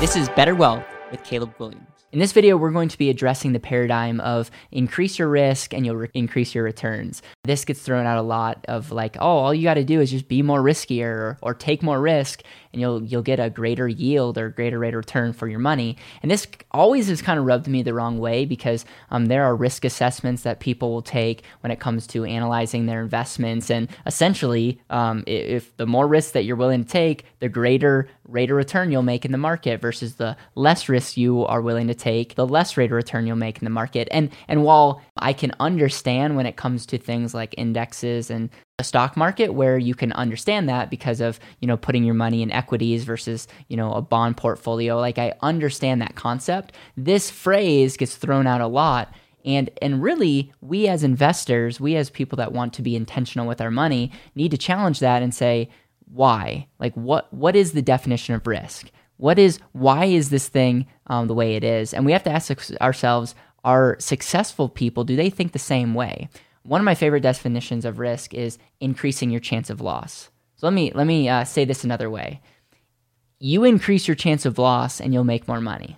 This is Better Wealth with Caleb Guilliams. In this video, we're going to be addressing the paradigm of increase your risk and you'll re- increase your returns. This gets thrown out a lot of like, oh, all you got to do is just be more riskier or, or, take more risk and you'll you'll get a greater yield or greater rate of return for your money. And this always has kind of rubbed me the wrong way because um, there are risk assessments that people will take when it comes to analyzing their investments. And essentially, um, if the more risk that you're willing to take, the greater rate of return you'll make in the market versus the less risk you are willing to take, the less rate of return you'll make in the market. And and while I can understand when it comes to things indexes and a stock market where you can understand that because of you know putting your money in equities versus you know a bond portfolio. Like i understand that concept. This phrase gets thrown out a lot. And and really we as investors we as people that want to be intentional with our money need to challenge that and say why? Like what what is the definition of risk? What is why is this thing um, the way it is? And we have to ask ourselves are successful people do they think the same way one of my favorite definitions of risk is increasing your chance of loss. So let me let me uh, say this another way. You increase your chance of loss, and you'll make more money.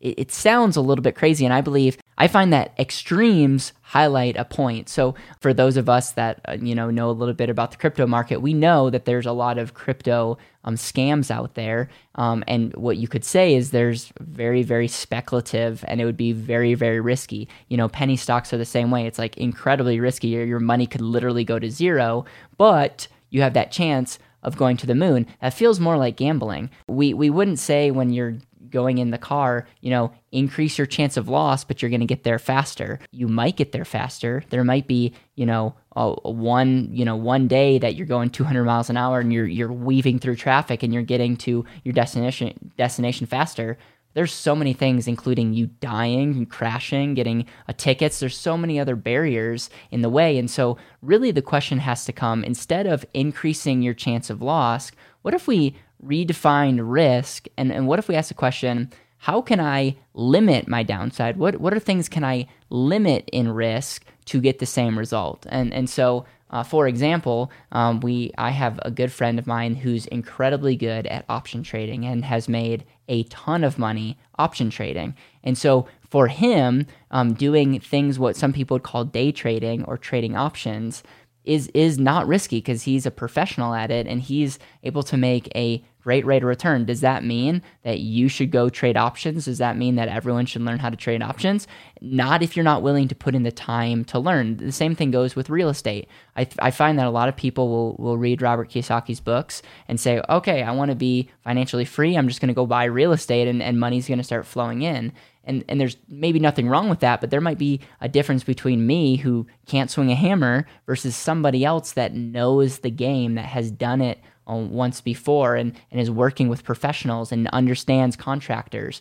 It, it sounds a little bit crazy, and I believe I find that extremes highlight a point. So for those of us that uh, you know know a little bit about the crypto market, we know that there's a lot of crypto um, scams out there. Um, and what you could say is there's very very speculative, and it would be very very risky. You know, penny stocks are the same way. It's like incredibly risky. Your, your money could literally go to zero, but you have that chance of going to the moon. That feels more like gambling. We we wouldn't say when you're going in the car, you know, increase your chance of loss, but you're going to get there faster. You might get there faster. There might be, you know, a, a one, you know, one day that you're going 200 miles an hour and you're you're weaving through traffic and you're getting to your destination destination faster. There's so many things, including you dying and crashing, getting a tickets. There's so many other barriers in the way. And so, really, the question has to come instead of increasing your chance of loss, what if we redefine risk? And, and what if we ask the question, how can I limit my downside? What, what are things can I limit in risk to get the same result? And, and so, uh, for example, um, we I have a good friend of mine who's incredibly good at option trading and has made a ton of money option trading. And so for him, um, doing things what some people would call day trading or trading options is is not risky because he's a professional at it and he's able to make a great rate of return. Does that mean that you should go trade options? Does that mean that everyone should learn how to trade options? Not if you're not willing to put in the time to learn. The same thing goes with real estate. I, I find that a lot of people will, will read Robert Kiyosaki's books and say, okay, I want to be financially free. I'm just going to go buy real estate and, and money's going to start flowing in and and there's maybe nothing wrong with that but there might be a difference between me who can't swing a hammer versus somebody else that knows the game that has done it uh, once before and and is working with professionals and understands contractors.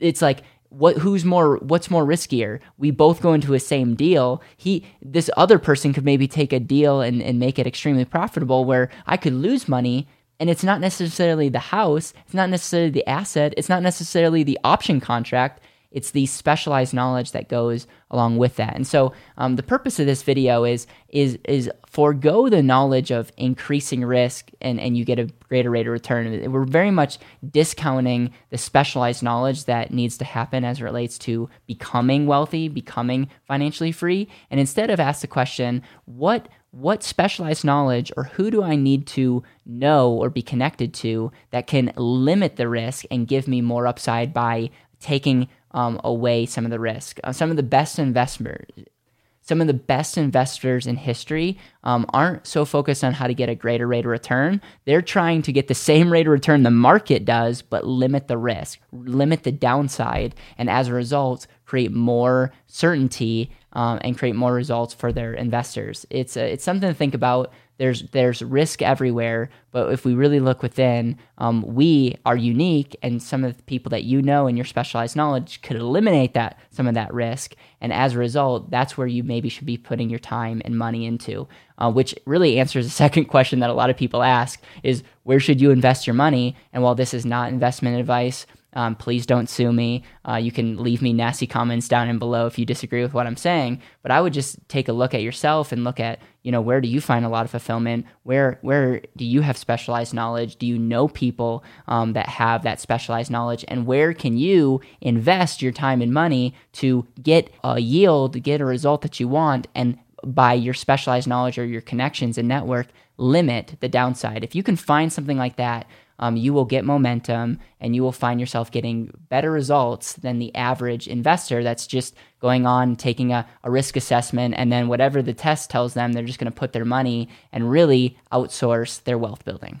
It's like what who's more what's more riskier? We both go into a same deal. He this other person could maybe take a deal and, and make it extremely profitable where i could lose money and it's not necessarily the house it's not necessarily the asset it's not necessarily the option contract it's the specialized knowledge that goes along with that. And so um, the purpose of this video is is is forego the knowledge of increasing risk and, and you get a greater rate of return. We're very much discounting the specialized knowledge that needs to happen as it relates to becoming wealthy, becoming financially free. And instead of ask the question, what what specialized knowledge or who do I need to know or be connected to that can limit the risk and give me more upside by taking um, away some of the risk. Uh, some of the best investors, some of the best investors in history um, aren't so focused on how to get a greater rate of return. They're trying to get the same rate of return the market does, but limit the risk, limit the downside, and as a result, create more certainty um, and create more results for their investors. It's a, it's something to think about. There's there's risk everywhere, but if we really look within, um, we are unique, and some of the people that you know and your specialized knowledge could eliminate that some of that risk. And as a result, that's where you maybe should be putting your time and money into. Uh, which really answers the second question that a lot of people ask: is where should you invest your money? And while this is not investment advice, Um, please don't sue me. Uh, you can leave me nasty comments down and below if you disagree with what I'm saying. But I would just take a look at yourself and look at, you know, where do you find a lot of fulfillment? Where where do you have specialized knowledge? Do you know people um, that have that specialized knowledge? And where can you invest your time and money to get a yield, get a result that you want, and by your specialized knowledge or your connections and network, limit the downside. If you can find something like that, um, you will get momentum and you will find yourself getting better results than the average investor that's just going on taking a, a risk assessment and then whatever the test tells them, they're just going to put their money and really outsource their wealth building.